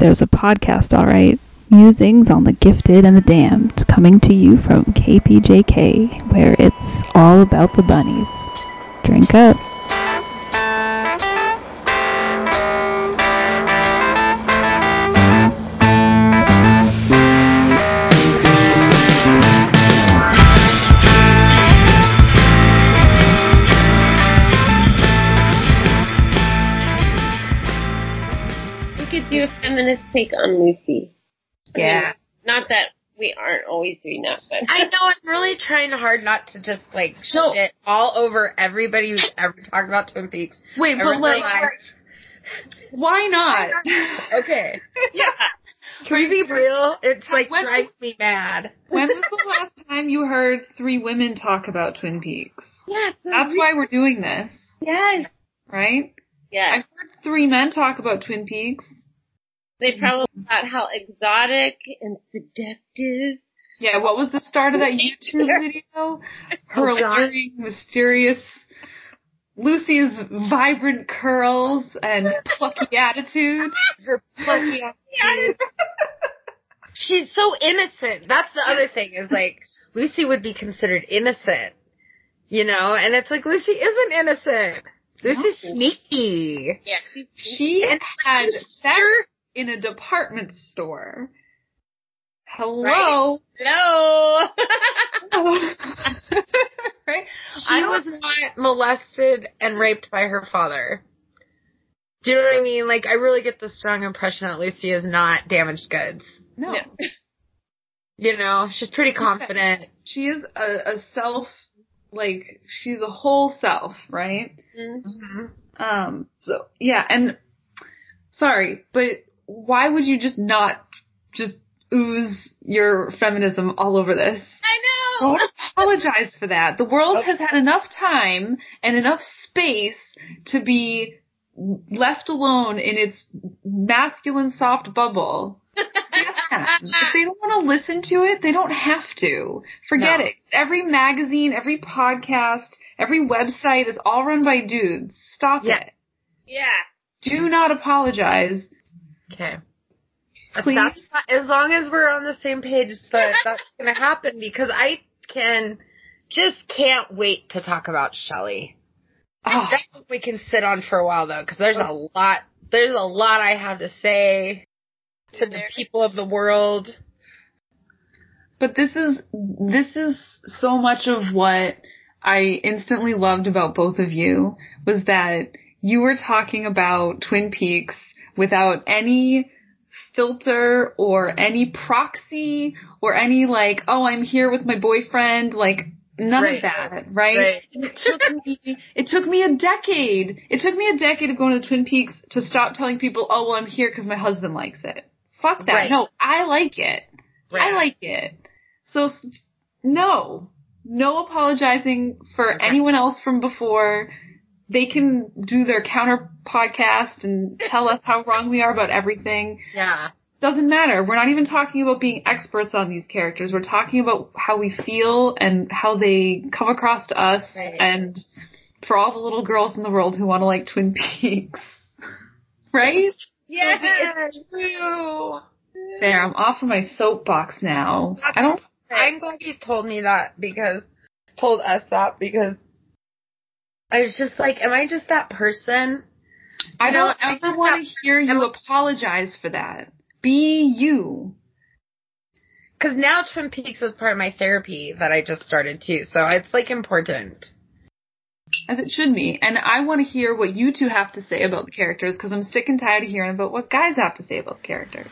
there's a podcast, all right. Musings on the Gifted and the Damned, coming to you from KPJK, where it's all about the bunnies. Drink up. Could do a feminist take on Lucy. I mean, Yeah. not that we aren't always doing that, but I know I'm really trying hard not to just like No. shit all over everybody who's ever talked about Twin Peaks. Wait, but in their like, why not? okay. yeah. Can we be real? It's like When- drives me mad. when was the last time you heard three women talk about Twin Peaks? Yeah, That's why we're doing this, Yes. right? Yeah. I've heard three men talk about Twin Peaks. They mm-hmm. probably thought how exotic and seductive. Yeah, what was the start of that YouTube video? Her Oh, mysterious Lucy's vibrant curls and plucky attitude. Her plucky attitude. She's so innocent. That's the other thing is like Lucy would be considered innocent. You know, and it's like Lucy isn't innocent. This is sneaky. Yeah, She had sex in a department store. Hello. hello. right? I was not molested and raped by her father. Do you know what I mean? Like, I really get the strong impression that Lucy is not damaged goods. No. No. You know, she's pretty confident. She is a, a self, like, she's a whole self, right? Mm. Mhm. Um, so, yeah, and, sorry, but why would you just not just ooze your feminism all over this? I know. Don't apologize for that. The world has had enough time and enough space to be left alone in its masculine soft bubble. Yeah. if they don't want to listen to it, they don't have to. Forget No. it. Every magazine, every podcast, every website is all run by dudes. Stop Yeah. it. Yeah. Do not apologize. Okay. Please. That's as long as we're on the same page, but that's gonna happen because I can just can't wait to talk about Shelley. Oh, ah. That's what we can sit on for a while though, because there's a oh. lot. There's a lot I have to say to the people of the world. But this is this is so much of what I instantly loved about both of you was that you were talking about Twin Peaks without any filter or any proxy or any like, oh, I'm here with my boyfriend, like none Right. of that, right? Right. It took me it took me a decade. It took me a decade of going to the Twin Peaks to stop telling people, "Oh, well, I'm here because my husband likes it." Fuck that. Right. No, I like it. I like it. So no, no apologizing for anyone else from before. They can do their counter podcast and tell us how wrong we are about everything. Yeah. Doesn't matter. We're not even talking about being experts on these characters. We're talking about how we feel and how they come across to us Right. and for all the little girls in the world who want to like Twin Peaks. right? Yeah. It's true. There, I'm off of my soapbox now. I don't I'm glad you told me that because told us that because I was just like, am I just that person? I don't I ever just want to hear you apologize for that. Be you. Because now Twin Peaks is part of my therapy that I just started too, so it's like important. As it should be. And I want to hear what you two have to say about the characters because I'm sick and tired of hearing about what guys have to say about the characters.